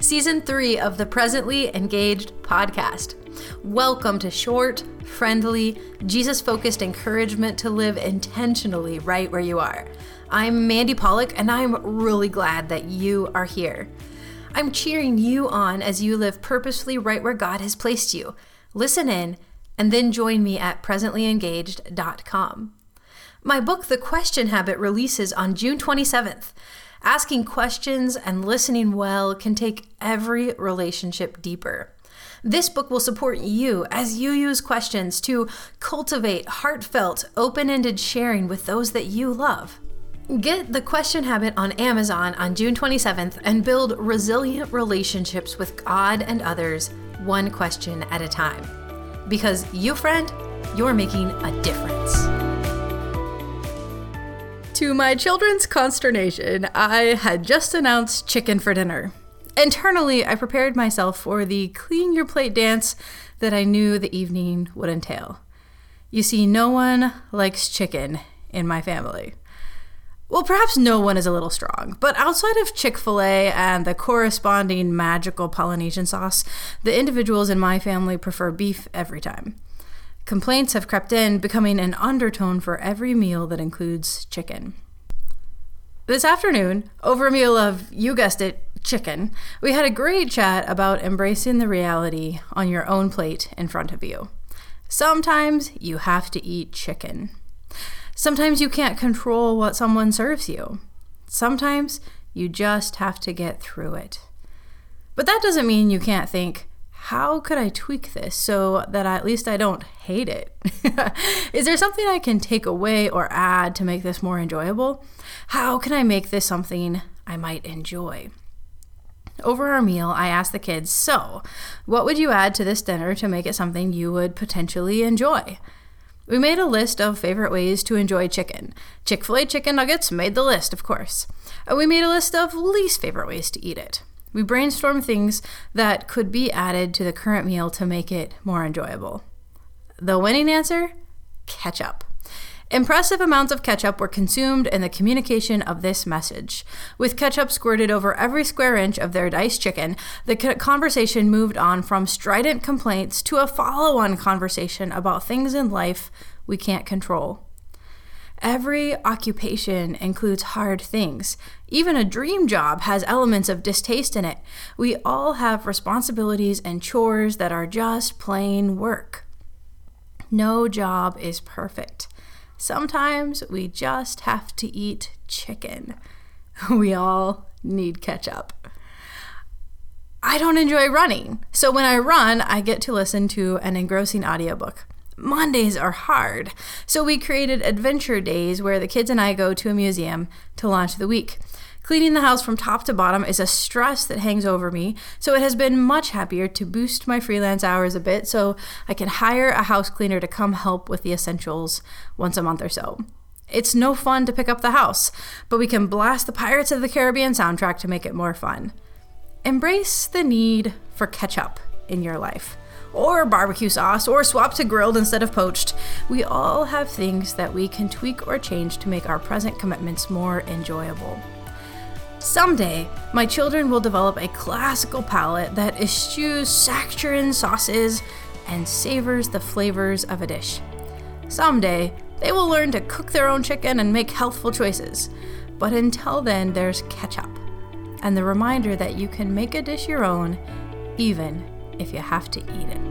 season three of the Presently Engaged podcast. Welcome to short, friendly, Jesus focused encouragement to live intentionally right where you are. I'm Mandy Pallock, and I'm really glad that you are here. I'm cheering you on as you live purposefully right where God has placed you. Listen in, and then join me at presentlyengaged.com. My book, The Question Habit, releases on June 27th. Asking questions and listening well can take every relationship deeper. This book will support you as you use questions to cultivate heartfelt, open ended sharing with those that you love. Get the question habit on Amazon on June 27th and build resilient relationships with God and others, one question at a time. Because you, friend, you're making a difference. To my children's consternation, I had just announced chicken for dinner. Internally, I prepared myself for the clean your plate dance that I knew the evening would entail. You see, no one likes chicken in my family. Well, perhaps no one is a little strong, but outside of Chick fil A and the corresponding magical Polynesian sauce, the individuals in my family prefer beef every time. Complaints have crept in, becoming an undertone for every meal that includes chicken. This afternoon, over a meal of, you guessed it, chicken, we had a great chat about embracing the reality on your own plate in front of you. Sometimes you have to eat chicken. Sometimes you can't control what someone serves you. Sometimes you just have to get through it. But that doesn't mean you can't think, how could I tweak this so that at least I don't hate it? Is there something I can take away or add to make this more enjoyable? How can I make this something I might enjoy? Over our meal, I asked the kids, So, what would you add to this dinner to make it something you would potentially enjoy? We made a list of favorite ways to enjoy chicken. Chick fil A chicken nuggets made the list, of course. And we made a list of least favorite ways to eat it. We brainstormed things that could be added to the current meal to make it more enjoyable. The winning answer? Ketchup. Impressive amounts of ketchup were consumed in the communication of this message. With ketchup squirted over every square inch of their diced chicken, the conversation moved on from strident complaints to a follow on conversation about things in life we can't control. Every occupation includes hard things. Even a dream job has elements of distaste in it. We all have responsibilities and chores that are just plain work. No job is perfect. Sometimes we just have to eat chicken. We all need ketchup. I don't enjoy running, so when I run, I get to listen to an engrossing audiobook. Mondays are hard. So we created adventure days where the kids and I go to a museum to launch the week. Cleaning the house from top to bottom is a stress that hangs over me, so it has been much happier to boost my freelance hours a bit so I can hire a house cleaner to come help with the essentials once a month or so. It's no fun to pick up the house, but we can blast the Pirates of the Caribbean soundtrack to make it more fun. Embrace the need for ketchup in your life or barbecue sauce, or swap to grilled instead of poached. We all have things that we can tweak or change to make our present commitments more enjoyable. Someday, my children will develop a classical palate that eschews saccharine sauces and savors the flavors of a dish. Someday, they will learn to cook their own chicken and make healthful choices. But until then, there's ketchup and the reminder that you can make a dish your own even if you have to eat it.